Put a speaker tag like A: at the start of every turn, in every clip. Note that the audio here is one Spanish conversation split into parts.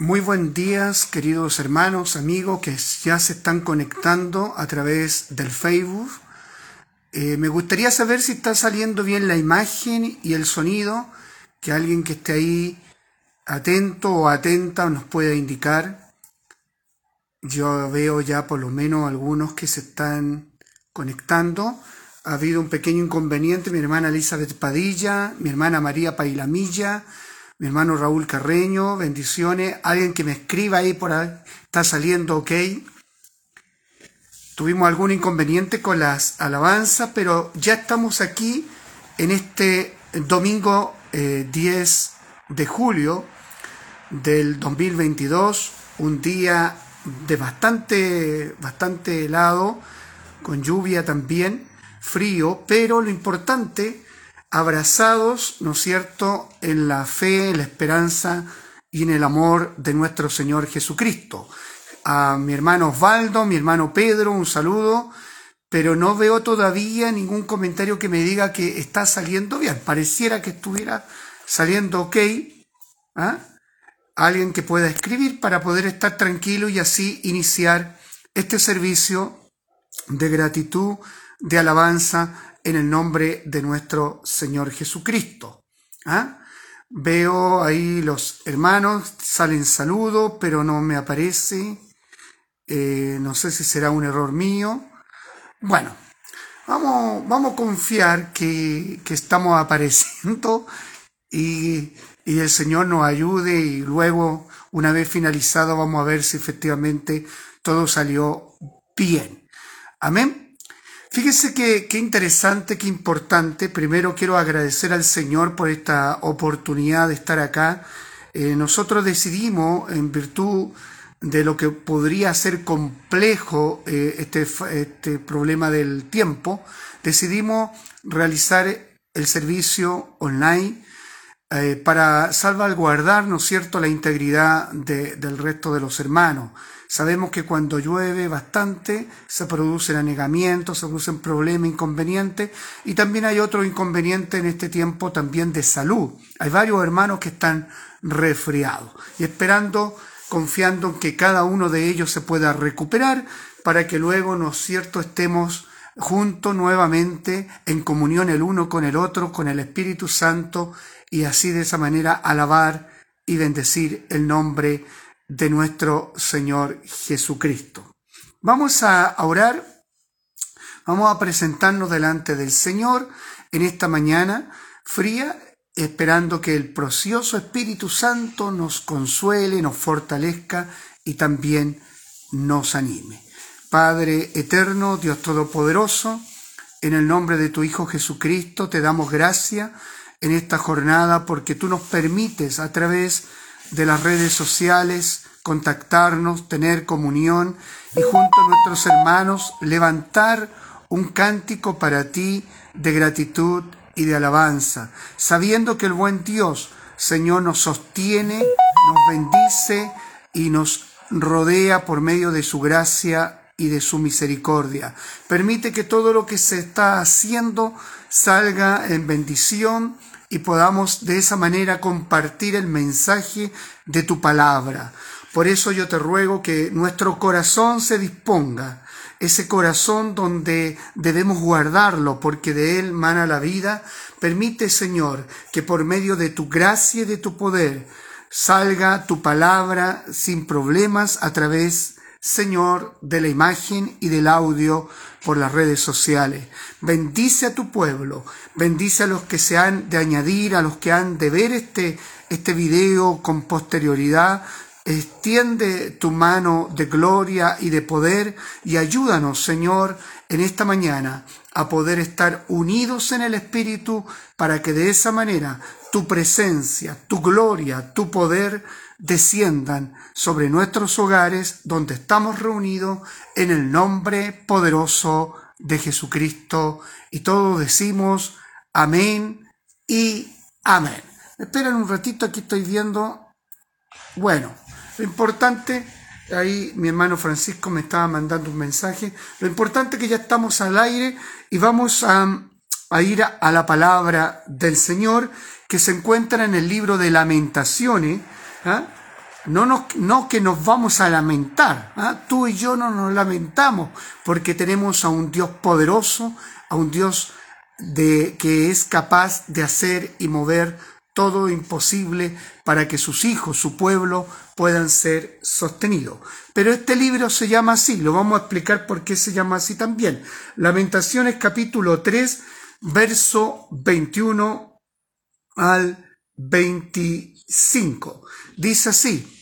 A: Muy buen días, queridos hermanos, amigos que ya se están conectando a través del Facebook. Eh, me gustaría saber si está saliendo bien la imagen y el sonido, que alguien que esté ahí atento o atenta nos pueda indicar. Yo veo ya por lo menos algunos que se están conectando. Ha habido un pequeño inconveniente, mi hermana Elizabeth Padilla, mi hermana María Pailamilla, mi hermano Raúl Carreño, bendiciones. Alguien que me escriba ahí por ahí, está saliendo ok. Tuvimos algún inconveniente con las alabanzas, pero ya estamos aquí en este domingo 10 eh, de julio del 2022, un día de bastante, bastante helado, con lluvia también, frío, pero lo importante abrazados, ¿no es cierto?, en la fe, en la esperanza y en el amor de nuestro Señor Jesucristo. A mi hermano Osvaldo, mi hermano Pedro, un saludo, pero no veo todavía ningún comentario que me diga que está saliendo bien. Pareciera que estuviera saliendo ok. ¿ah? Alguien que pueda escribir para poder estar tranquilo y así iniciar este servicio de gratitud, de alabanza en el nombre de nuestro Señor Jesucristo. ¿Ah? Veo ahí los hermanos, salen saludos, pero no me aparece. Eh, no sé si será un error mío. Bueno, vamos, vamos a confiar que, estamos apareciendo y, y el Señor nos ayude y luego, una vez finalizado, vamos a ver si efectivamente todo salió bien. Amén. Fíjese qué interesante, qué importante. Primero quiero agradecer al Señor por esta oportunidad de estar acá. Eh, nosotros decidimos, en virtud de lo que podría ser complejo eh, este, este problema del tiempo, decidimos realizar el servicio online eh, para salvaguardar, ¿no es cierto?, la integridad del resto de los hermanos. Sabemos que cuando llueve bastante se producen anegamientos, se producen problemas, inconvenientes y también hay otro inconveniente en este tiempo también de salud. Hay varios hermanos que están resfriados y esperando, confiando en que cada uno de ellos se pueda recuperar para que luego, ¿no es cierto?, estemos juntos nuevamente en comunión el uno con el otro, con el Espíritu Santo y así de esa manera alabar y bendecir el nombre de nuestro Señor Jesucristo. Vamos a orar, vamos a presentarnos delante del Señor en esta mañana fría, esperando que el precioso Espíritu Santo nos consuele, nos fortalezca y también nos anime. Padre eterno, Dios Todopoderoso, en el nombre de tu Hijo Jesucristo te damos gracia en esta jornada porque tú nos permites a través de las redes sociales, contactarnos, tener comunión y junto a nuestros hermanos levantar un cántico para ti de gratitud y de alabanza, sabiendo que el buen Dios, Señor, nos sostiene, nos bendice y nos rodea por medio de su gracia y de su misericordia. Permite que todo lo que se está haciendo salga en bendición y podamos de esa manera compartir el mensaje de tu palabra. Por eso yo te ruego que nuestro corazón se disponga, ese corazón donde debemos guardarlo, porque de él mana la vida. Permite, Señor, que por medio de tu gracia y de tu poder salga tu palabra sin problemas a través Señor, de la imagen y del audio por las redes sociales. Bendice a tu pueblo, bendice a los que se han de añadir, a los que han de ver este, este video con posterioridad. Extiende tu mano de gloria y de poder y ayúdanos, Señor, en esta mañana a poder estar unidos en el Espíritu para que de esa manera tu presencia, tu gloria, tu poder desciendan sobre nuestros hogares donde estamos reunidos en el nombre poderoso de Jesucristo. Y todos decimos amén y amén. Esperen un ratito, aquí estoy viendo. Bueno, lo importante, ahí mi hermano Francisco me estaba mandando un mensaje. Lo importante es que ya estamos al aire y vamos a, ir a la palabra del Señor que se encuentra en el libro de lamentaciones ¿ah? no, nos, no que nos vamos a lamentar. ¿ah? Tú y yo no nos lamentamos porque tenemos a un Dios poderoso, a un Dios de, que es capaz de hacer y mover todo imposible para que sus hijos, su pueblo, puedan ser sostenidos. Pero este libro se llama así, lo vamos a explicar por qué se llama así también. Lamentaciones capítulo 3, verso 21 al 25. Dice así,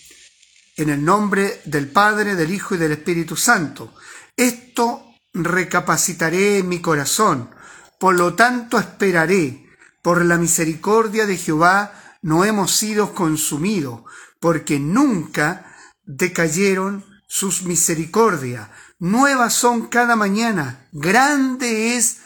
A: en el nombre del Padre, del Hijo y del Espíritu Santo. Esto recapacitaré en mi corazón, por lo tanto esperaré por la misericordia de Jehová no hemos sido consumidos, porque nunca decayeron sus misericordias. Nuevas son cada mañana. Grande es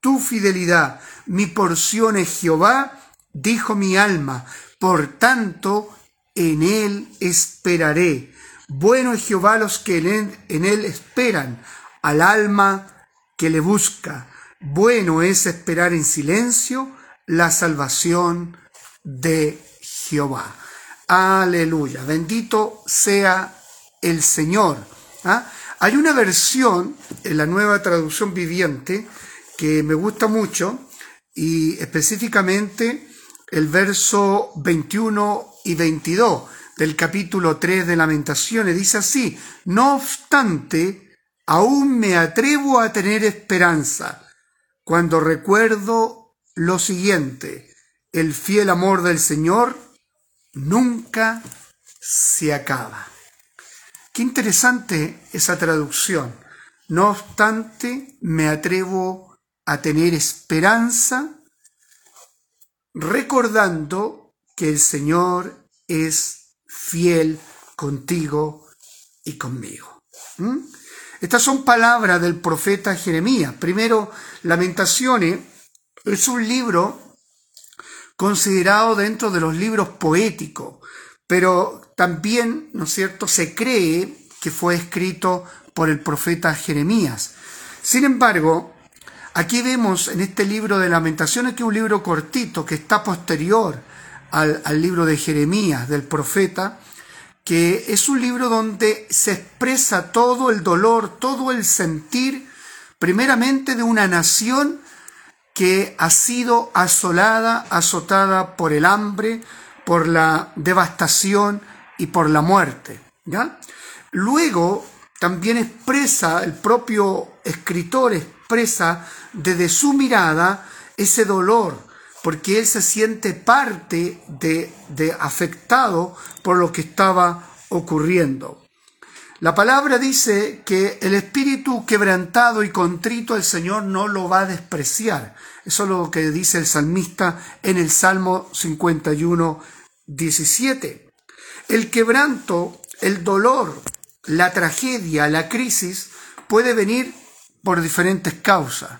A: tu fidelidad. Mi porción es Jehová, dijo mi alma. Por tanto, en él esperaré. Bueno es Jehová los que en él, esperan, al alma que le busca. Bueno es esperar en silencio la salvación de Jehová. Aleluya. Bendito sea el Señor. ¿ah? Hay una versión en la nueva traducción viviente que me gusta mucho y específicamente el verso 21 y 22 del capítulo 3 de Lamentaciones. Dice así, no obstante, aún me atrevo a tener esperanza cuando recuerdo lo siguiente, el fiel amor del Señor nunca se acaba. Qué interesante esa traducción. No obstante, me atrevo a tener esperanza recordando que el Señor es fiel contigo y conmigo. ¿Mm? Estas son palabras del profeta Jeremías. Primero, lamentaciones es un libro considerado dentro de los libros poéticos, pero también, ¿no es cierto?, se cree que fue escrito por el profeta Jeremías. Sin embargo, aquí vemos en este libro de lamentaciones, que es un libro cortito, que está posterior al, libro de Jeremías, del profeta, que es un libro donde se expresa todo el dolor, todo el sentir, primeramente de una nación que ha sido asolada, azotada por el hambre, por la devastación y por la muerte. Luego también expresa, el propio escritor expresa desde su mirada ese dolor, porque él se siente parte de, de afectado por lo que estaba ocurriendo. La palabra dice que el espíritu quebrantado y contrito el Señor no lo va a despreciar. Eso es lo que dice el salmista en el Salmo 51, 17. El quebranto, el dolor, la tragedia, la crisis puede venir por diferentes causas.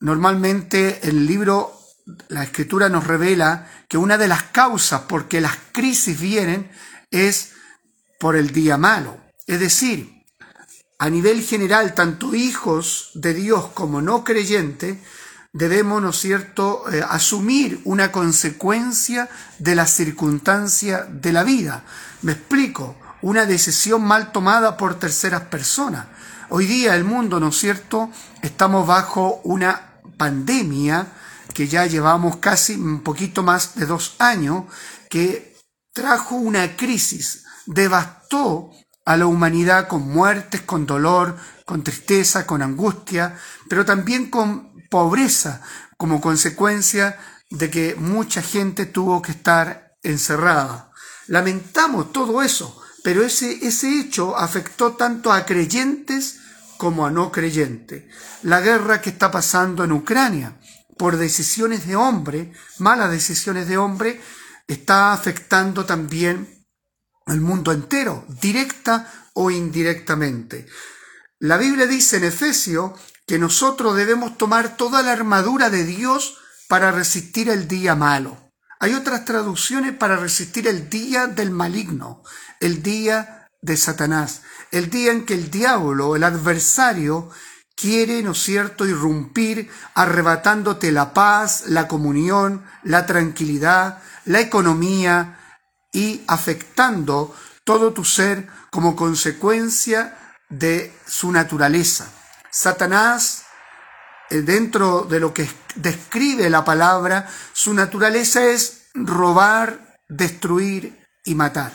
A: Normalmente el libro, la escritura nos revela que una de las causas por que las crisis vienen es por el día malo es decir, a nivel general, tanto hijos de Dios como no creyentes, debemos, ¿no cierto?, eh, asumir una consecuencia de la circunstancia de la vida. Me explico, una decisión mal tomada por terceras personas. Hoy día el mundo, ¿no es cierto?, estamos bajo una pandemia que ya llevamos casi un poquito más de dos años, que trajo una crisis, devastó a la humanidad con muertes, con dolor, con tristeza, con angustia, pero también con pobreza como consecuencia de que mucha gente tuvo que estar encerrada. Lamentamos todo eso, pero ese, ese hecho afectó tanto a creyentes como a no creyentes. La guerra que está pasando en Ucrania por decisiones de hombre, malas decisiones de hombre, está afectando también al mundo entero, directa o indirectamente. La Biblia dice en Efesio que nosotros debemos tomar toda la armadura de Dios para resistir el día malo. Hay otras traducciones para resistir el día del maligno, el día de Satanás, el día en que el diablo, el adversario, quiere, ¿no cierto?, irrumpir arrebatándote la paz, la comunión, la tranquilidad, la economía, y afectando todo tu ser como consecuencia de su naturaleza. Satanás, eh, dentro de lo que describe la palabra, su naturaleza es robar, destruir y matar.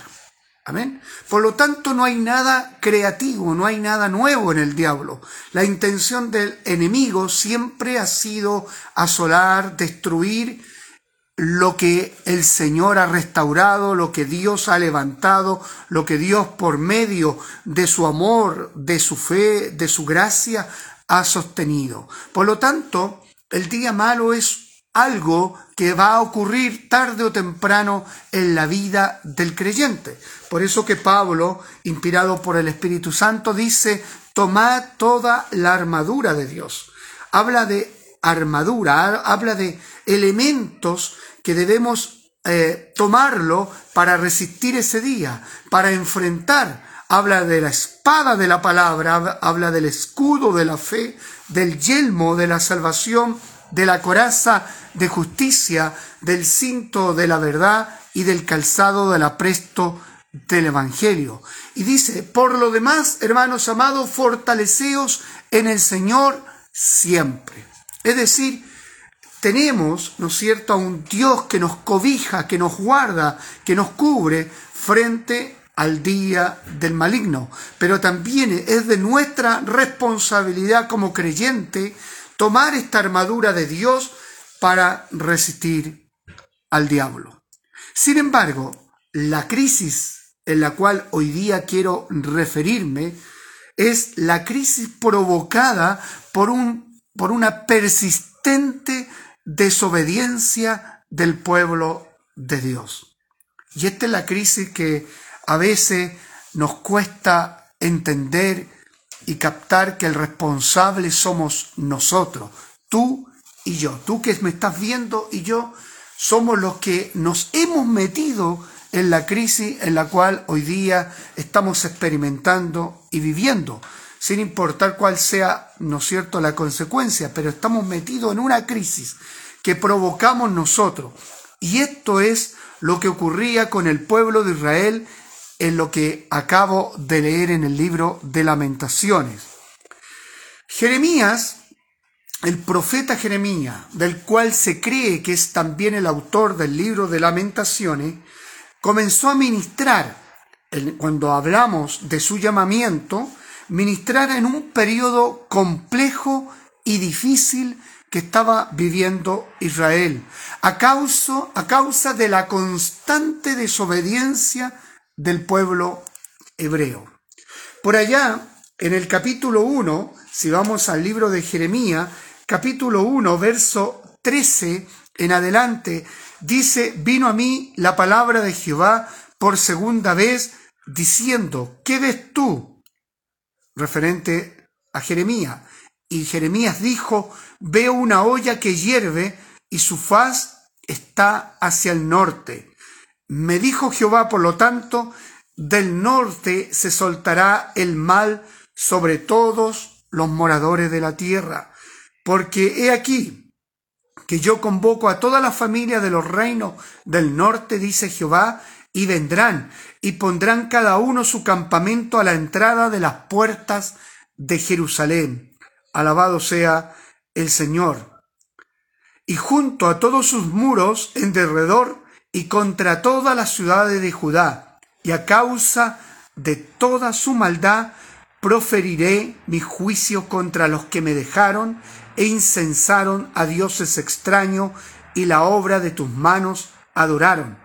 A: Por lo tanto, no hay nada creativo, no hay nada nuevo en el diablo. La intención del enemigo siempre ha sido asolar, destruir lo que el Señor ha restaurado, lo que Dios ha levantado, lo que Dios por medio de su amor, de su fe, de su gracia, ha sostenido. Por lo tanto, el día malo es algo que va a ocurrir tarde o temprano en la vida del creyente. Por eso que Pablo, inspirado por el Espíritu Santo, dice, tomad toda la armadura de Dios. Habla de armadura, habla de elementos que debemos eh, tomarlo para resistir ese día, para enfrentar. Habla de la espada de la palabra, habla del escudo de la fe, del yelmo de la salvación, de la coraza de justicia, del cinto de la verdad y del calzado del apresto del Evangelio. Y dice, por lo demás, hermanos amados, fortaleceos en el Señor siempre. Es decir, tenemos, ¿no es cierto?, a un Dios que nos cobija, que nos guarda, que nos cubre frente al día del maligno. Pero también es de nuestra responsabilidad como creyente tomar esta armadura de Dios para resistir al diablo. Sin embargo, la crisis en la cual hoy día quiero referirme es la crisis provocada por, un, por una persistente desobediencia del pueblo de Dios. Y esta es la crisis que a veces nos cuesta entender y captar que el responsable somos nosotros, tú y yo. Tú que me estás viendo y yo somos los que nos hemos metido en la crisis en la cual hoy día estamos experimentando y viviendo, sin importar cuál sea, ¿no es cierto?, la consecuencia, pero estamos metidos en una crisis que provocamos nosotros. Y esto es lo que ocurría con el pueblo de Israel en lo que acabo de leer en el libro de lamentaciones. Jeremías, el profeta Jeremías, del cual se cree que es también el autor del libro de lamentaciones, comenzó a ministrar, cuando hablamos de su llamamiento, ministrar en un periodo complejo y difícil que estaba viviendo Israel, a causa, a causa de la constante desobediencia del pueblo hebreo. Por allá, en el capítulo 1, si vamos al libro de Jeremías, capítulo 1, verso 13 en adelante, dice, vino a mí la palabra de Jehová por segunda vez, diciendo, ¿qué ves tú? Referente a Jeremías. Y Jeremías dijo, veo una olla que hierve y su faz está hacia el norte. Me dijo Jehová, por lo tanto, del norte se soltará el mal sobre todos los moradores de la tierra, porque he aquí que yo convoco a toda la familia de los reinos del norte, dice Jehová, y vendrán y pondrán cada uno su campamento a la entrada de las puertas de Jerusalén. Alabado sea el Señor. Y junto a todos sus muros en derredor y contra todas las ciudades de Judá, y a causa de toda su maldad proferiré mi juicio contra los que me dejaron e incensaron a dioses extraños y la obra de tus manos adoraron.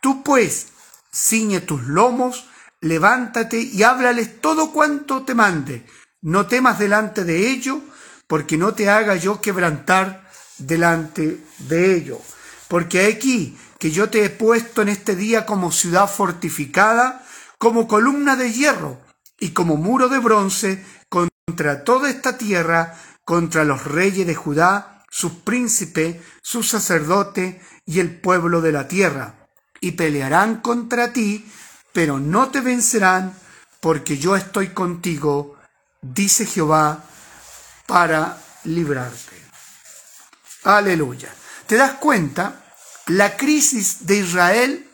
A: Tú pues, ciñe tus lomos, levántate y háblales todo cuanto te mande. No temas delante de ello, porque no te haga yo quebrantar delante de ello. Porque aquí que yo te he puesto en este día como ciudad fortificada, como columna de hierro y como muro de bronce contra toda esta tierra, contra los reyes de Judá, sus príncipes, sus sacerdotes y el pueblo de la tierra. Y pelearán contra ti, pero no te vencerán, porque yo estoy contigo, dice Jehová, para librarte. Aleluya. ¿Te das cuenta? La crisis de Israel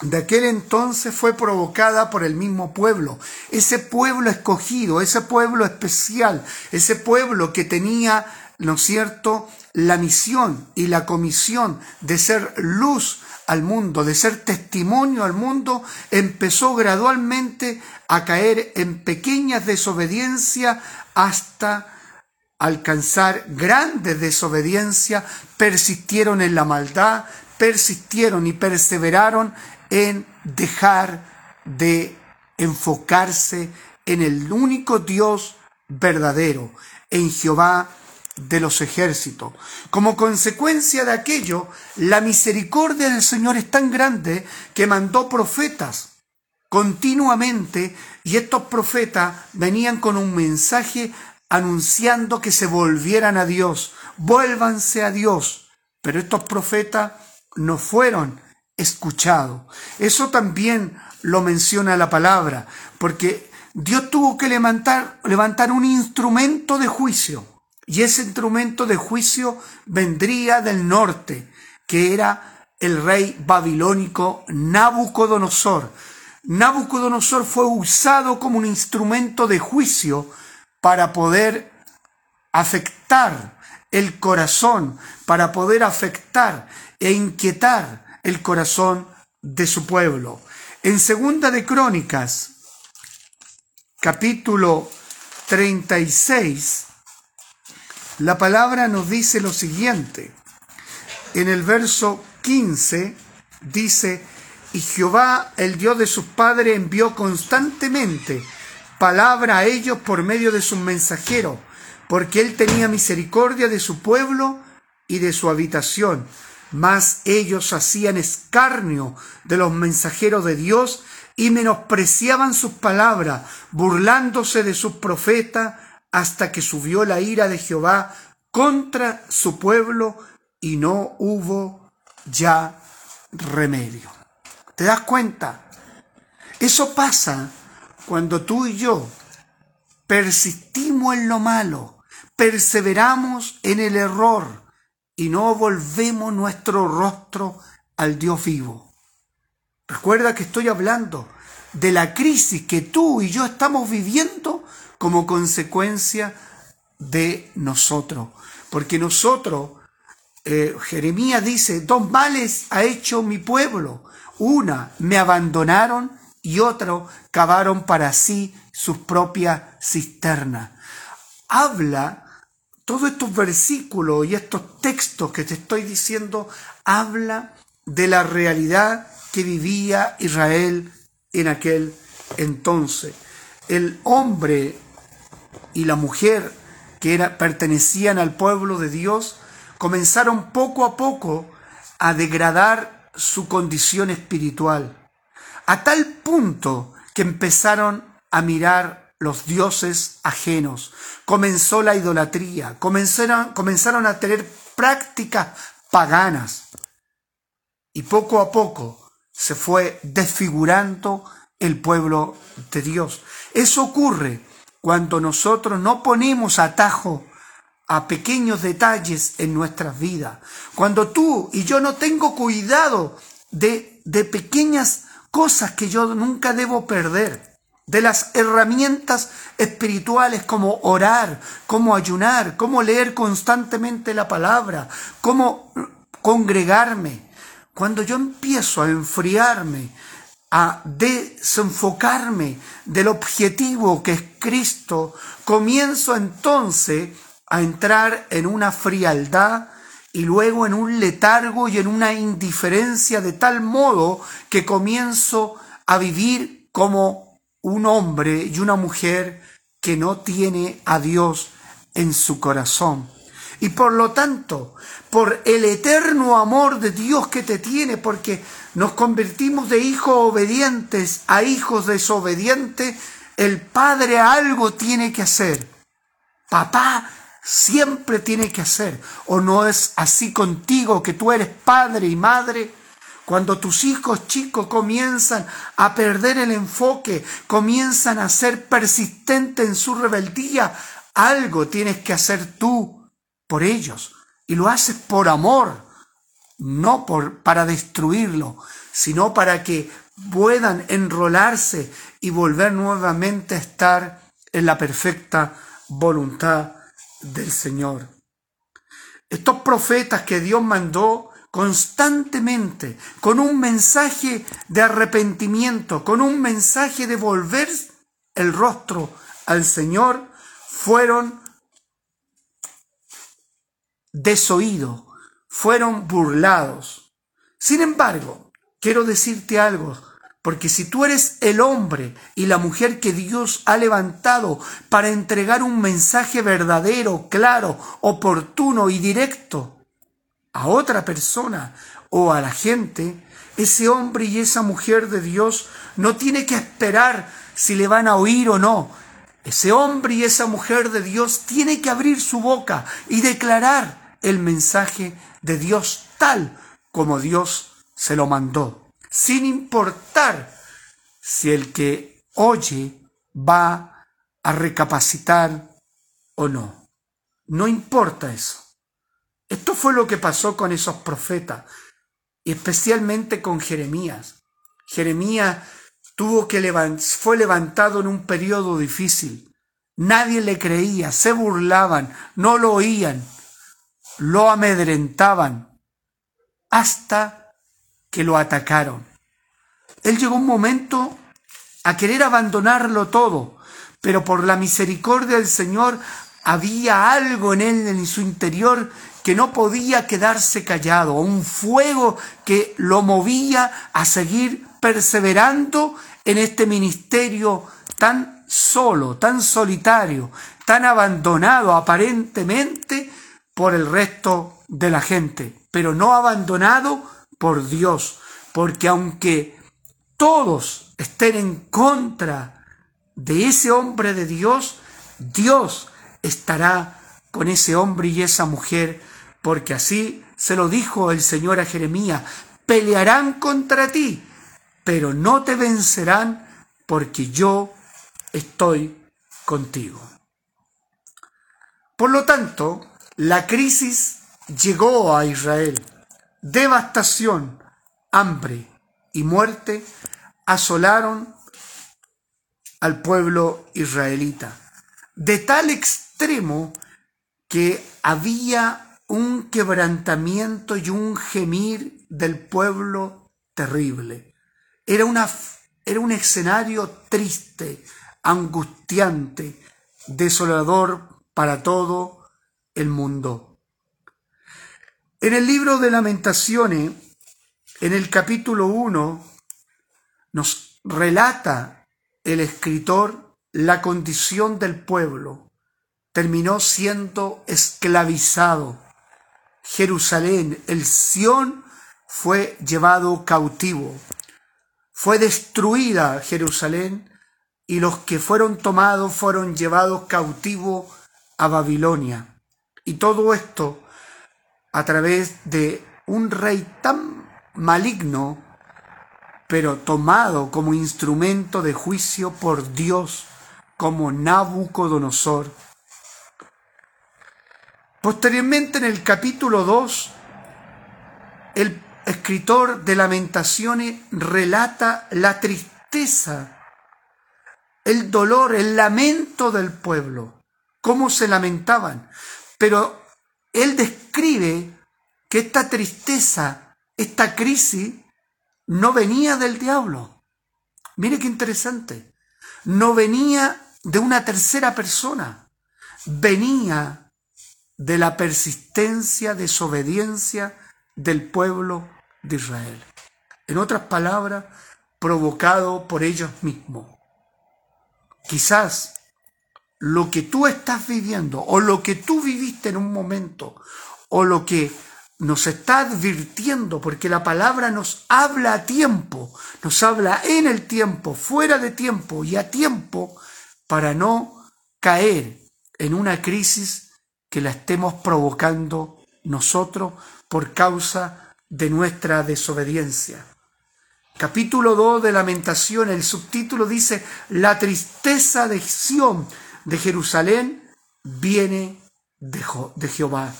A: de aquel entonces fue provocada por el mismo pueblo, ese pueblo escogido, ese pueblo especial, ese pueblo que tenía, ¿no es cierto?, la misión y la comisión de ser luz al mundo, de ser testimonio al mundo, empezó gradualmente a caer en pequeñas desobediencias hasta alcanzar grandes desobediencias, persistieron en la maldad, persistieron y perseveraron en dejar de enfocarse en el único Dios verdadero, en Jehová de los ejércitos. Como consecuencia de aquello, la misericordia del Señor es tan grande que mandó profetas continuamente y estos profetas venían con un mensaje anunciando que se volvieran a Dios, vuélvanse a Dios. Pero estos profetas no fueron escuchado. Eso también lo menciona la palabra, porque Dios tuvo que levantar, levantar un instrumento de juicio, y ese instrumento de juicio vendría del norte, que era el rey babilónico Nabucodonosor. Nabucodonosor fue usado como un instrumento de juicio para poder afectar el corazón, para poder afectar e inquietar el corazón de su pueblo. En Segunda de Crónicas, capítulo 36, la palabra nos dice lo siguiente. En el verso 15 dice, y Jehová, el Dios de sus padres, envió constantemente palabra a ellos por medio de sus mensajeros, porque él tenía misericordia de su pueblo y de su habitación mas ellos hacían escarnio de los mensajeros de Dios y menospreciaban sus palabras, burlándose de sus profetas, hasta que subió la ira de Jehová contra su pueblo y no hubo ya remedio. ¿Te das cuenta? Eso pasa cuando tú y yo persistimos en lo malo, perseveramos en el error, y no volvemos nuestro rostro al Dios vivo. Recuerda que estoy hablando de la crisis que tú y yo estamos viviendo como consecuencia de nosotros. Porque nosotros, eh, Jeremías dice, dos males ha hecho mi pueblo. Una, me abandonaron y otro, cavaron para sí sus propias cisternas. Habla todos estos versículos y estos textos que te estoy diciendo habla de la realidad que vivía Israel en aquel entonces. El hombre y la mujer que pertenecían al pueblo de Dios comenzaron poco a poco a degradar su condición espiritual, a tal punto que empezaron a mirar los dioses ajenos, comenzó la idolatría, comenzaron, comenzaron a tener prácticas paganas y poco a poco se fue desfigurando el pueblo de Dios. Eso ocurre cuando nosotros no ponemos atajo a pequeños detalles en nuestras vidas. Cuando tú y yo no tengo cuidado de, de pequeñas cosas que yo nunca debo perder de las herramientas espirituales como orar, como ayunar, como leer constantemente la palabra, como congregarme. Cuando yo empiezo a enfriarme, a desenfocarme del objetivo que es Cristo, comienzo entonces a entrar en una frialdad y luego en un letargo y en una indiferencia de tal modo que comienzo a vivir como un hombre y una mujer que no tiene a Dios en su corazón. Y por lo tanto, por el eterno amor de Dios que te tiene, porque nos convertimos de hijos obedientes a hijos desobedientes, el padre algo tiene que hacer. Papá siempre tiene que hacer. ¿O no es así contigo que tú eres padre y madre? Cuando tus hijos chicos comienzan a perder el enfoque, comienzan a ser persistentes en su rebeldía, algo tienes que hacer tú por ellos. Y lo haces por amor, no por, para destruirlo, sino para que puedan enrolarse y volver nuevamente a estar en la perfecta voluntad del Señor. Estos profetas que Dios mandó constantemente con un mensaje de arrepentimiento, con un mensaje de volver el rostro al Señor, fueron desoídos, fueron burlados. Sin embargo, quiero decirte algo, porque si tú eres el hombre y la mujer que Dios ha levantado para entregar un mensaje verdadero, claro, oportuno y directo a otra persona o a la gente, ese hombre y esa mujer de Dios no tiene que esperar si le van a oír o no. Ese hombre y esa mujer de Dios tiene que abrir su boca y declarar el mensaje de Dios tal como Dios se lo mandó sin importar si el que oye va a recapacitar o no. No importa eso. Esto fue lo que pasó con esos profetas, y especialmente con Jeremías. Jeremías tuvo que fue levantado en un periodo difícil. Nadie le creía, se burlaban, no lo oían, lo amedrentaban, hasta que lo atacaron. Él llegó un momento a querer abandonarlo todo, pero por la misericordia del Señor había algo en él, en su interior, que no podía quedarse callado, un fuego que lo movía a seguir perseverando en este ministerio tan solo, tan solitario, tan abandonado aparentemente por el resto de la gente, pero no abandonado por Dios, porque aunque todos estén en contra de ese hombre de Dios, Dios estará con ese hombre y esa mujer, porque así se lo dijo el Señor a Jeremías, pelearán contra ti, pero no te vencerán porque yo estoy contigo. Por lo tanto, la crisis llegó a Israel devastación, hambre y muerte asolaron al pueblo israelita, de tal extremo que había un quebrantamiento y un gemir del pueblo terrible. Era, una, era un escenario triste, angustiante, desolador para todo el mundo. En el libro de lamentaciones, en el capítulo 1, nos relata el escritor la condición del pueblo. Terminó siendo esclavizado. Jerusalén, el Sión, fue llevado cautivo. Fue destruida Jerusalén y los que fueron tomados fueron llevados cautivos a Babilonia. Y todo esto a través de un rey tan maligno, pero tomado como instrumento de juicio por Dios, como Nabucodonosor. Posteriormente, en el capítulo 2, el escritor de lamentaciones relata la tristeza, el dolor, el lamento del pueblo, cómo se lamentaban. Pero él describe que esta tristeza, esta crisis, no venía del diablo. Mire qué interesante. No venía de una tercera persona. Venía de la persistencia, desobediencia del pueblo de Israel. En otras palabras, provocado por ellos mismos. Quizás lo que tú estás viviendo o lo que tú viviste en un momento o lo que nos está advirtiendo, porque la palabra nos habla a tiempo, nos habla en el tiempo, fuera de tiempo y a tiempo, para no caer en una crisis que la estemos provocando nosotros por causa de nuestra desobediencia. Capítulo 2 de Lamentación, el subtítulo dice, La tristeza de Sión de Jerusalén viene de, Jehová.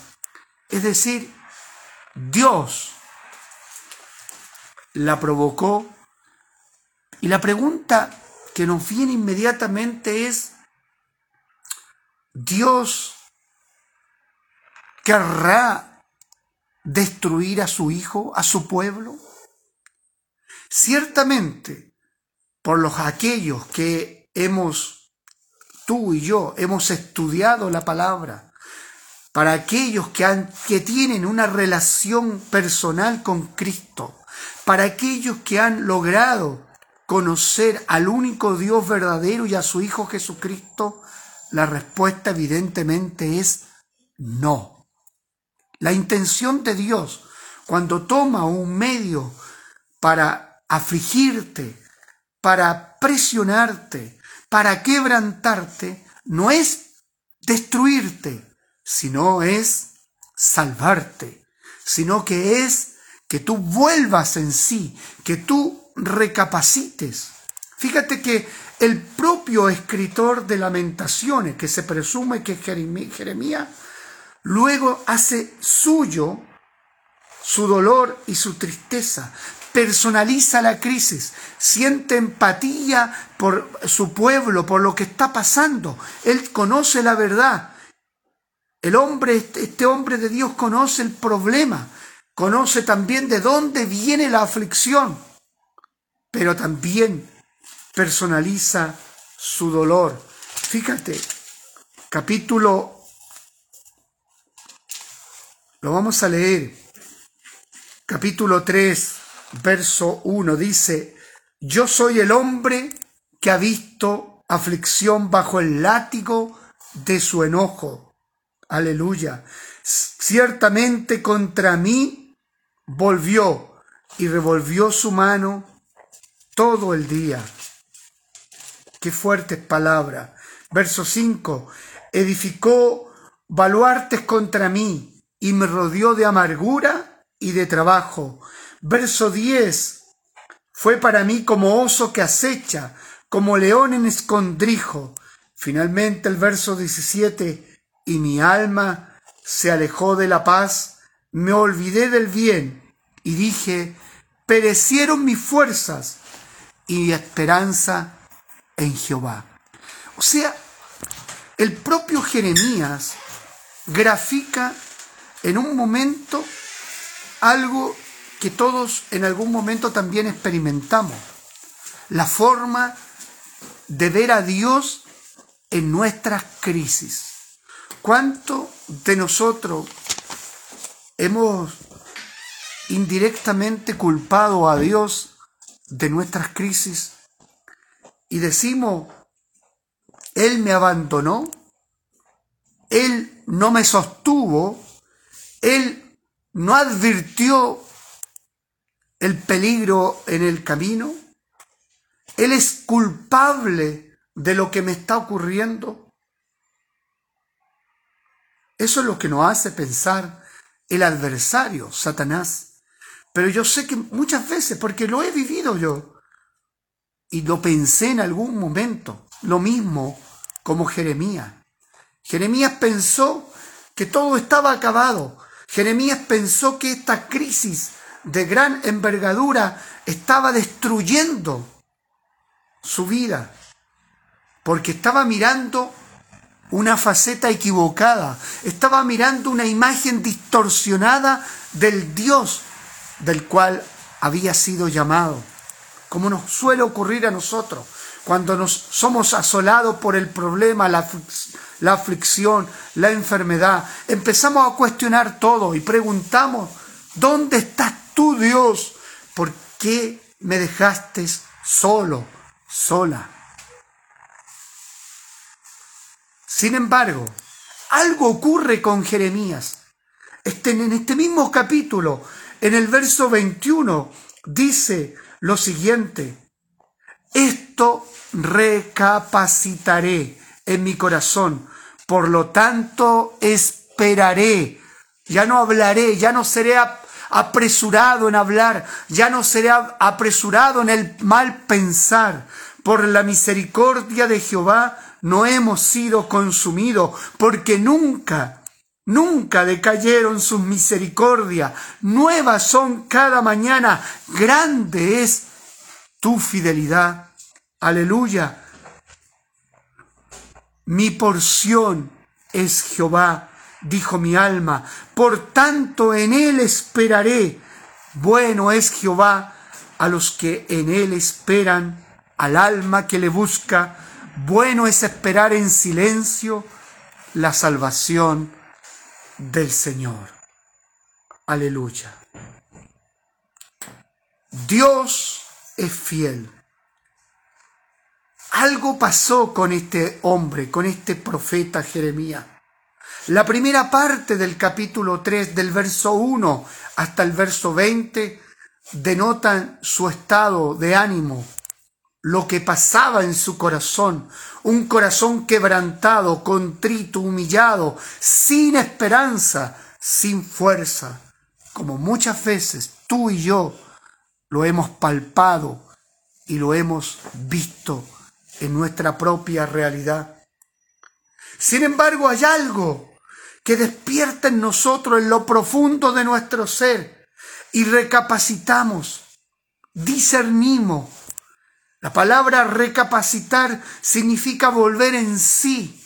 A: Es decir, Dios la provocó. Y la pregunta que nos viene inmediatamente es, ¿Dios querrá destruir a su hijo, a su pueblo? Ciertamente, por los aquellos que hemos, tú y yo, hemos estudiado la palabra, para aquellos que, tienen una relación personal con Cristo, para aquellos que han logrado conocer al único Dios verdadero y a su Hijo Jesucristo, la respuesta evidentemente es no. La intención de Dios cuando toma un medio para afligirte, para presionarte, para quebrantarte, no es destruirte, sino es salvarte, sino que es que tú vuelvas en sí, que tú recapacites. Fíjate que el propio escritor de lamentaciones, que se presume que es Jeremías, luego hace suyo su dolor y su tristeza, personaliza la crisis, siente empatía por su pueblo, por lo que está pasando. Él conoce la verdad. El hombre, este hombre de Dios conoce el problema, conoce también de dónde viene la aflicción, pero también personaliza su dolor. Fíjate, capítulo, lo vamos a leer, capítulo 3, verso 1, dice, yo soy el hombre que ha visto aflicción bajo el látigo de su enojo. Aleluya. Ciertamente contra mí volvió y revolvió su mano todo el día. Qué fuertes palabras. Verso 5. Edificó baluartes contra mí y me rodeó de amargura y de trabajo. Verso 10. Fue para mí como oso que acecha, como león en escondrijo. Finalmente el verso 17. Y mi alma se alejó de la paz me olvidé del bien y dije, perecieron mis fuerzas y mi esperanza en Jehová. O sea, el propio Jeremías grafica en un momento algo que todos en algún momento también experimentamos, la forma de ver a Dios en nuestras crisis. ¿Cuánto de nosotros hemos indirectamente culpado a Dios de nuestras crisis y decimos, Él me abandonó, Él no me sostuvo, Él no advirtió el peligro en el camino, Él es culpable de lo que me está ocurriendo. Eso es lo que nos hace pensar el adversario, Satanás. Pero yo sé que muchas veces, porque lo he vivido yo, y lo pensé en algún momento, lo mismo como Jeremías. Jeremías pensó que todo estaba acabado. Jeremías pensó que esta crisis de gran envergadura estaba destruyendo su vida, porque estaba mirando una faceta equivocada, estaba mirando una imagen distorsionada del Dios del cual había sido llamado, como nos suele ocurrir a nosotros cuando nos somos asolados por el problema, la, la aflicción, la enfermedad, empezamos a cuestionar todo y preguntamos, ¿dónde estás tú Dios? ¿Por qué me dejaste solo, sola? Sin embargo, algo ocurre con Jeremías. Este, en este mismo capítulo, en el verso 21, dice lo siguiente, esto recapacitaré en mi corazón, por lo tanto esperaré, ya no hablaré, ya no seré apresurado en hablar, ya no seré apresurado en el mal pensar, por la misericordia de Jehová no hemos sido consumidos, porque nunca Nunca decayeron sus misericordias, nuevas son cada mañana, grande es tu fidelidad. Aleluya. Mi porción es Jehová, dijo mi alma, por tanto en él esperaré. Bueno es Jehová a los que en él esperan, al alma que le busca. Bueno es esperar en silencio la salvación del Señor. Aleluya. Dios es fiel. Algo pasó con este hombre, con este profeta Jeremías. La primera parte del capítulo 3, del verso 1 hasta el verso 20, denotan su estado de ánimo, lo que pasaba en su corazón, un corazón quebrantado, contrito, humillado, sin esperanza, sin fuerza, como muchas veces tú y yo lo hemos palpado y lo hemos visto en nuestra propia realidad. Sin embargo, hay algo que despierta en nosotros en lo profundo de nuestro ser y recapacitamos, discernimos, la palabra recapacitar significa volver en sí.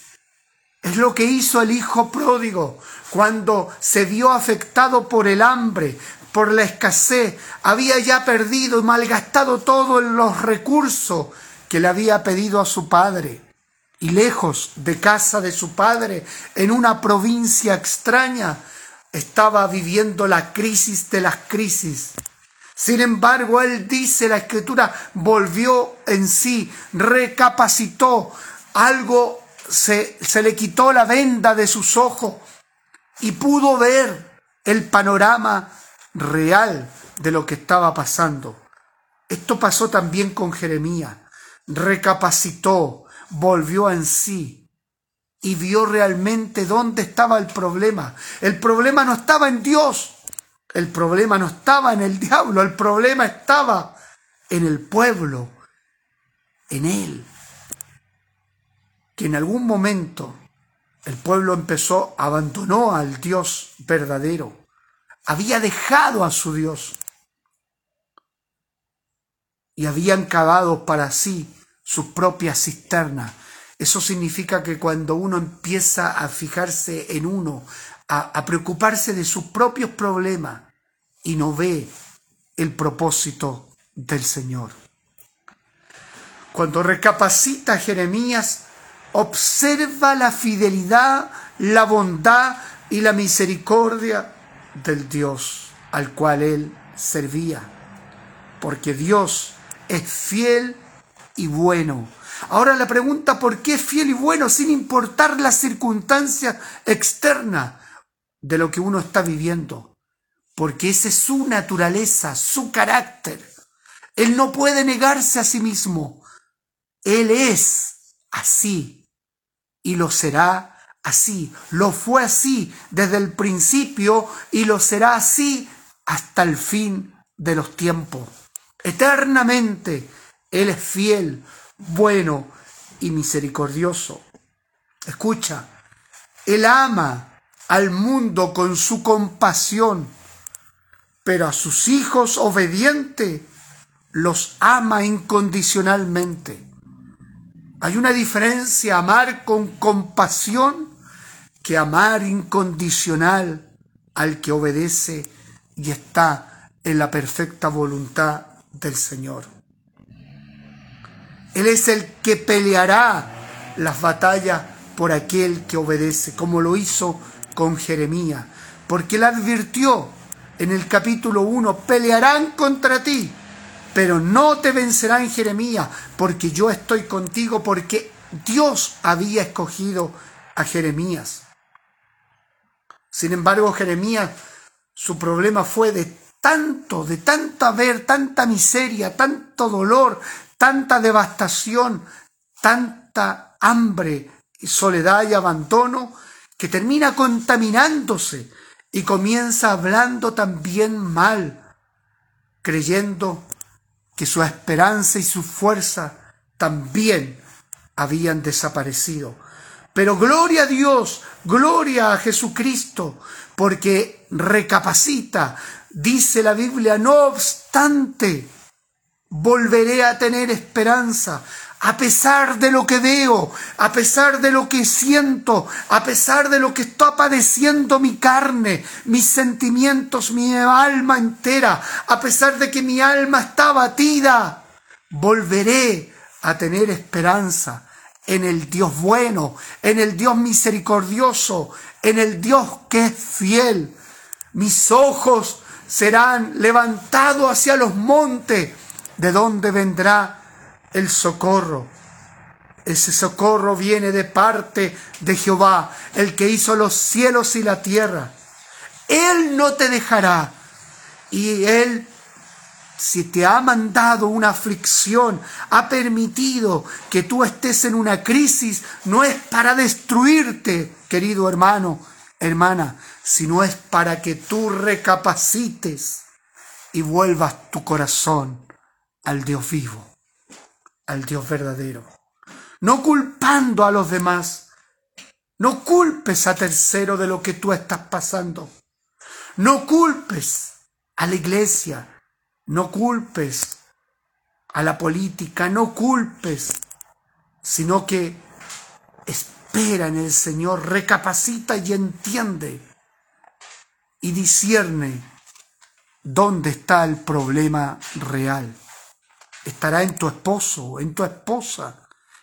A: Es lo que hizo el hijo pródigo cuando se vio afectado por el hambre, por la escasez. Había ya perdido y malgastado todos los recursos que le había pedido a su padre. Y lejos de casa de su padre, en una provincia extraña, estaba viviendo la crisis de las crisis sin embargo, él dice, la escritura, volvió en sí, recapacitó, algo se, se le quitó la venda de sus ojos y pudo ver el panorama real de lo que estaba pasando. Esto pasó también con Jeremías. Recapacitó, volvió en sí y vio realmente dónde estaba el problema. El problema no estaba en Dios, el problema no estaba en el diablo, el problema estaba en el pueblo, en él. Que en algún momento el pueblo empezó, abandonó al Dios verdadero, había dejado a su Dios y habían cavado para sí su propia cisterna. Eso significa que cuando uno empieza a fijarse en uno, a, preocuparse de sus propios problemas, y no ve el propósito del Señor. Cuando recapacita Jeremías, observa la fidelidad, la bondad y la misericordia del Dios al cual él servía. Porque Dios es fiel y bueno. Ahora la pregunta, ¿por qué es fiel y bueno sin importar las circunstancias externas de lo que uno está viviendo? porque esa es su naturaleza, su carácter. Él no puede negarse a sí mismo. Él es así y lo será así. Lo fue así desde el principio y lo será así hasta el fin de los tiempos. Eternamente Él es fiel, bueno y misericordioso. Escucha, Él ama al mundo con su compasión pero a sus hijos obedientes los ama incondicionalmente. Hay una diferencia amar con compasión que amar incondicional al que obedece y está en la perfecta voluntad del Señor. Él es el que peleará las batallas por aquel que obedece, como lo hizo con Jeremías, porque él advirtió en el capítulo 1, pelearán contra ti, pero no te vencerán Jeremías, porque yo estoy contigo, porque Dios había escogido a Jeremías. Sin embargo, Jeremías, su problema fue de tanto, de tanta ver, tanta miseria, tanto dolor, tanta devastación, tanta hambre, soledad y abandono, que termina contaminándose y comienza hablando también mal, creyendo que su esperanza y su fuerza también habían desaparecido. Pero gloria a Dios, gloria a Jesucristo, porque recapacita, dice la Biblia, no obstante, volveré a tener esperanza, a pesar de lo que veo, a pesar de lo que siento, a pesar de lo que está padeciendo mi carne, mis sentimientos, mi alma entera, a pesar de que mi alma está batida, volveré a tener esperanza en el Dios bueno, en el Dios misericordioso, en el Dios que es fiel. Mis ojos serán levantados hacia los montes, de donde vendrá el socorro. Ese socorro viene de parte de Jehová, el que hizo los cielos y la tierra. Él no te dejará. Y Él, si te ha mandado una aflicción, ha permitido que tú estés en una crisis, no es para destruirte, querido hermano, hermana, sino es para que tú recapacites y vuelvas tu corazón al Dios vivo al Dios verdadero. No culpando a los demás. No culpes a tercero de lo que tú estás pasando. No culpes a la iglesia. No culpes a la política. No culpes. Sino que espera en el Señor, recapacita y entiende y discierne dónde está el problema real estará en tu esposo, en tu esposa,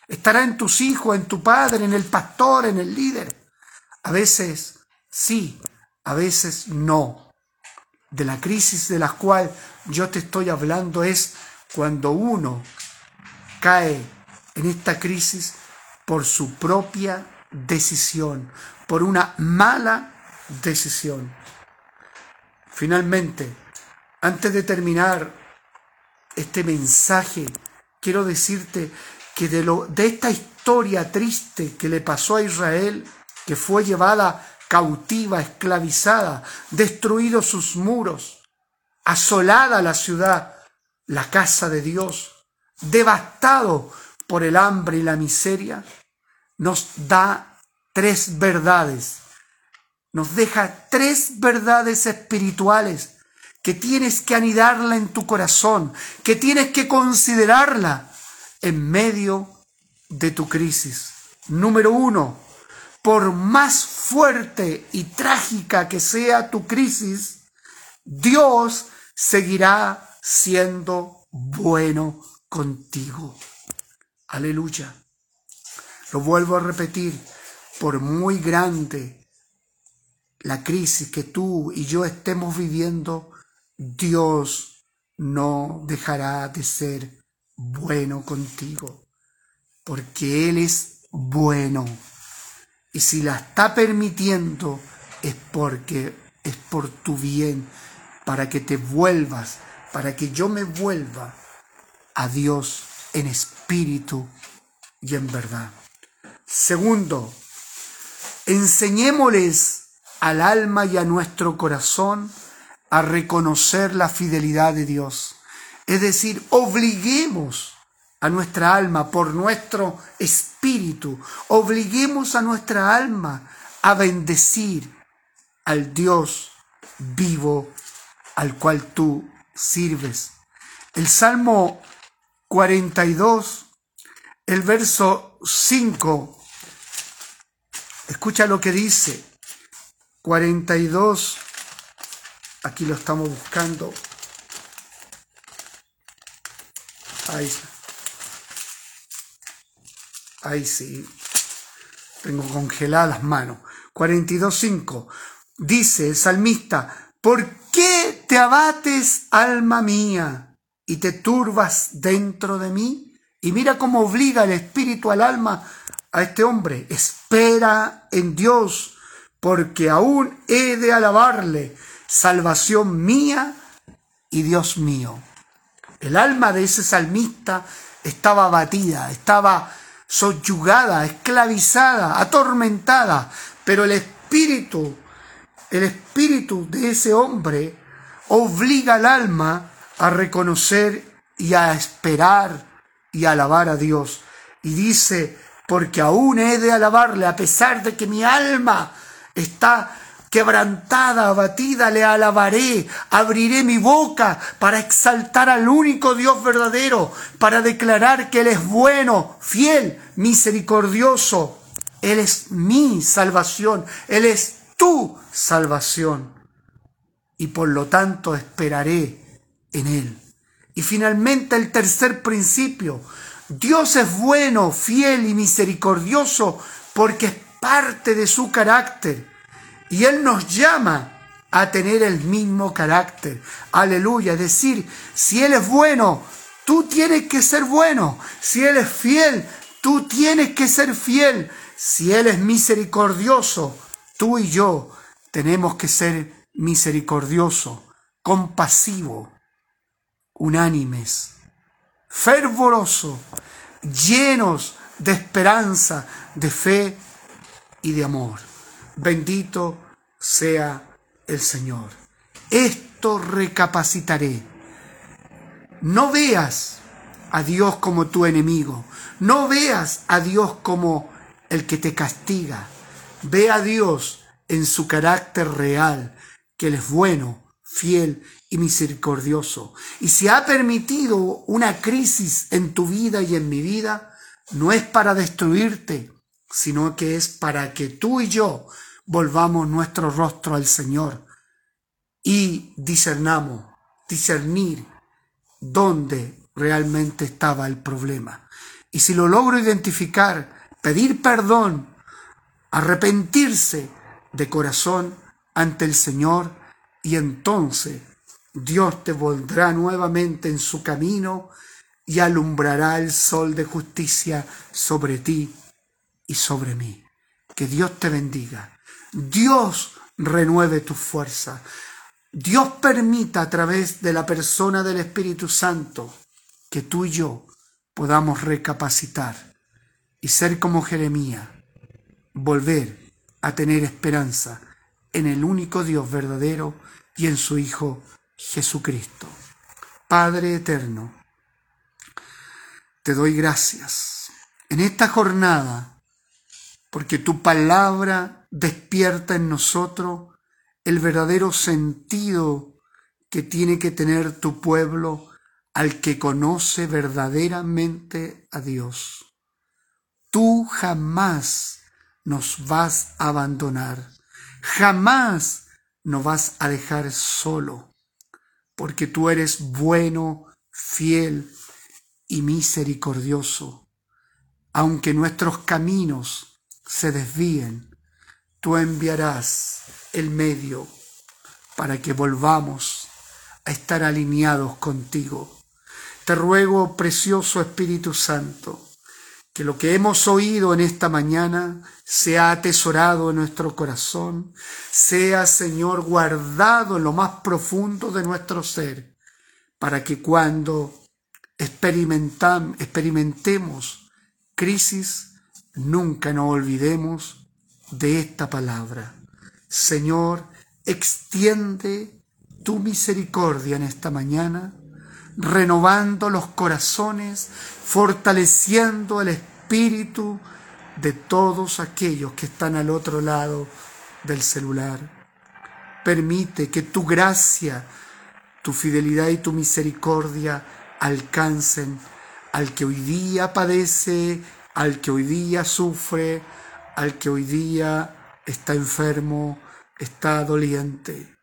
A: estará en tus hijos, en tu padre, en el pastor, en el líder. A veces sí, a veces no. De la crisis de la cual yo te estoy hablando es cuando uno cae en esta crisis por su propia decisión, por una mala decisión. Finalmente, antes de terminar este mensaje, quiero decirte que de, lo, de esta historia triste que le pasó a Israel, que fue llevada cautiva, esclavizada, destruidos sus muros, asolada la ciudad, la casa de Dios, devastado por el hambre y la miseria, nos da tres verdades, nos deja tres verdades espirituales que tienes que anidarla en tu corazón, que tienes que considerarla en medio de tu crisis. Número uno, por más fuerte y trágica que sea tu crisis, Dios seguirá siendo bueno contigo. Aleluya. Lo vuelvo a repetir, por muy grande la crisis que tú y yo estemos viviendo, Dios no dejará de ser bueno contigo, porque Él es bueno. Y si la está permitiendo es porque es por tu bien, para que te vuelvas, para que yo me vuelva a Dios en espíritu y en verdad. Segundo, enseñémosles al alma y a nuestro corazón a reconocer la fidelidad de Dios. Es decir, obliguemos a nuestra alma por nuestro espíritu, obliguemos a nuestra alma a bendecir al Dios vivo al cual tú sirves. El Salmo 42, el verso 5, escucha lo que dice, 42, Aquí lo estamos buscando. Ahí, ahí sí. Tengo congeladas las manos. 42.5. Dice el salmista, ¿por qué te abates, alma mía, y te turbas dentro de mí? Y mira cómo obliga el espíritu al alma a este hombre. Espera en Dios, porque aún he de alabarle salvación mía y Dios mío. El alma de ese salmista estaba abatida, estaba soyugada, esclavizada, atormentada, pero el espíritu, el espíritu de ese hombre obliga al alma a reconocer y a esperar y alabar a Dios. Y dice porque aún he de alabarle a pesar de que mi alma está quebrantada, abatida, le alabaré, abriré mi boca para exaltar al único Dios verdadero, para declarar que Él es bueno, fiel, misericordioso. Él es mi salvación, Él es tu salvación. Y por lo tanto esperaré en Él. Y finalmente el tercer principio, Dios es bueno, fiel y misericordioso porque es parte de su carácter. Y Él nos llama a tener el mismo carácter. Aleluya. Decir, si Él es bueno, tú tienes que ser bueno. Si Él es fiel, tú tienes que ser fiel. Si Él es misericordioso, tú y yo tenemos que ser misericordioso, compasivo, unánimes, fervoroso, llenos de esperanza, de fe y de amor. Bendito sea el Señor. Esto recapacitaré. No veas a Dios como tu enemigo. No veas a Dios como el que te castiga. Ve a Dios en su carácter real, que Él es bueno, fiel y misericordioso. Y si ha permitido una crisis en tu vida y en mi vida, no es para destruirte, sino que es para que tú y yo volvamos nuestro rostro al Señor y discernamos, discernir dónde realmente estaba el problema. Y si lo logro identificar, pedir perdón, arrepentirse de corazón ante el Señor y entonces Dios te volverá nuevamente en su camino y alumbrará el sol de justicia sobre ti y sobre mí. Que Dios te bendiga. Dios renueve tu fuerza. Dios permita a través de la persona del Espíritu Santo que tú y yo podamos recapacitar y ser como Jeremías, volver a tener esperanza en el único Dios verdadero y en su Hijo Jesucristo. Padre eterno, te doy gracias en esta jornada porque tu palabra despierta en nosotros el verdadero sentido que tiene que tener tu pueblo al que conoce verdaderamente a Dios. Tú jamás nos vas a abandonar, jamás nos vas a dejar solo, porque tú eres bueno, fiel y misericordioso. Aunque nuestros caminos se desvíen, tú enviarás el medio para que volvamos a estar alineados contigo. Te ruego, precioso Espíritu Santo, que lo que hemos oído en esta mañana sea atesorado en nuestro corazón, sea, Señor, guardado en lo más profundo de nuestro ser, para que cuando experimentemos crisis, nunca nos olvidemos de esta palabra. Señor, extiende tu misericordia en esta mañana, renovando los corazones, fortaleciendo el espíritu de todos aquellos que están al otro lado del celular. Permite que tu gracia, tu fidelidad y tu misericordia alcancen al que hoy día padece, al que hoy día sufre, al que hoy día está enfermo, está doliente.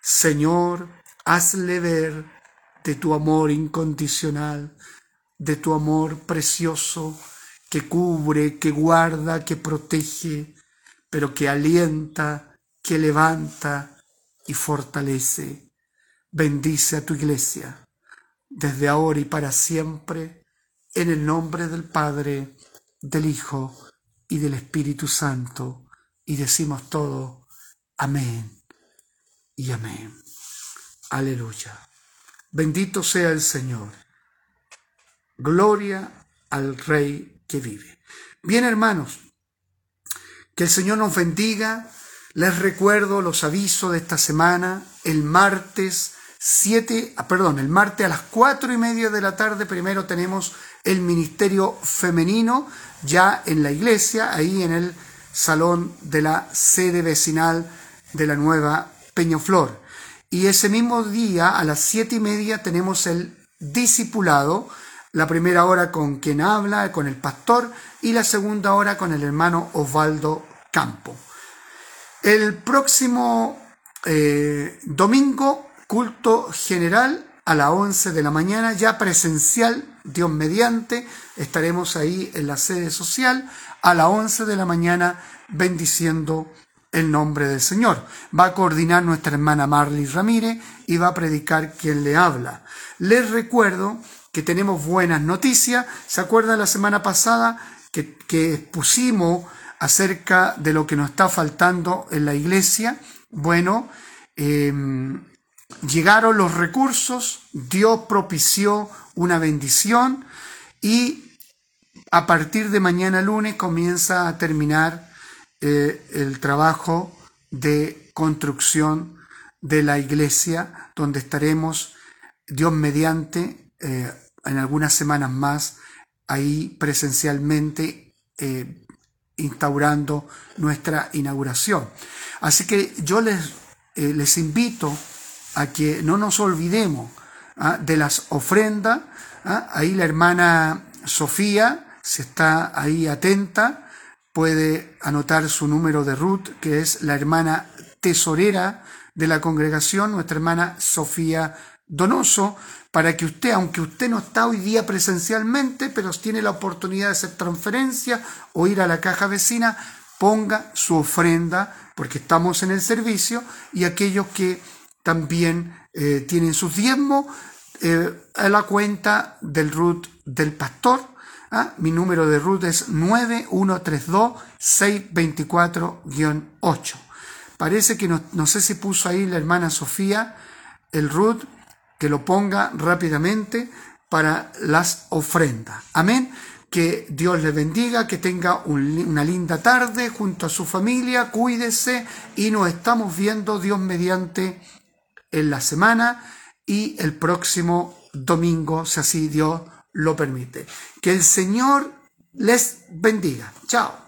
A: Señor, hazle ver de tu amor incondicional, de tu amor precioso, que cubre, que guarda, que protege, pero que alienta, que levanta y fortalece. Bendice a tu iglesia, desde ahora y para siempre, en el nombre del Padre, del Hijo y del Espíritu Santo, y decimos todo, amén y amén. Aleluya. Bendito sea el Señor. Gloria al Rey que vive. Bien, hermanos, que el Señor nos bendiga. Les recuerdo los avisos de esta semana. El martes 7, ah, perdón, el martes a las cuatro y media de la tarde primero tenemos el Ministerio Femenino ya en la iglesia, ahí en el salón de la sede vecinal de la nueva Peñoflor. Y ese mismo día, a las siete y media, tenemos el discipulado, la primera hora con quien habla, con el pastor, y la segunda hora con el hermano Osvaldo Campo. El próximo eh, domingo, culto general a las 11 de la mañana, ya presencial, Dios mediante, estaremos ahí en la sede social a las 11 de la mañana bendiciendo el nombre del Señor. Va a coordinar nuestra hermana Marley Ramírez y va a predicar quien le habla. Les recuerdo que tenemos buenas noticias. ¿Se acuerdan la semana pasada que, que pusimos acerca de lo que nos está faltando en la iglesia? Bueno, em, llegaron los recursos, Dios propició una bendición y a partir de mañana lunes comienza a terminar eh, el trabajo de construcción de la iglesia, donde estaremos, Dios mediante, eh, en algunas semanas más, ahí presencialmente eh, instaurando nuestra inauguración. Así que yo les, les invito a que no nos olvidemos ¿ah? de las ofrendas. ¿ah? Ahí la hermana Sofía, se está ahí atenta, puede anotar su número de Ruth, que es la hermana tesorera de la congregación, nuestra hermana Sofía Donoso, para que usted, aunque usted no está hoy día presencialmente, pero tiene la oportunidad de hacer transferencia o ir a la caja vecina, ponga su ofrenda, porque estamos en el servicio, y aquellos que también eh, tienen sus diezmos eh, a la cuenta del Ruth del pastor, Ah, mi número de root es 9132-624-8. Parece que no, sé si puso ahí la hermana Sofía el root, que lo ponga rápidamente para las ofrendas. Amén. Que Dios le bendiga, que tenga una linda tarde junto a su familia, cuídese y nos estamos viendo Dios mediante en la semana y el próximo domingo, si así Dios lo permite. Que el Señor les bendiga. Chao.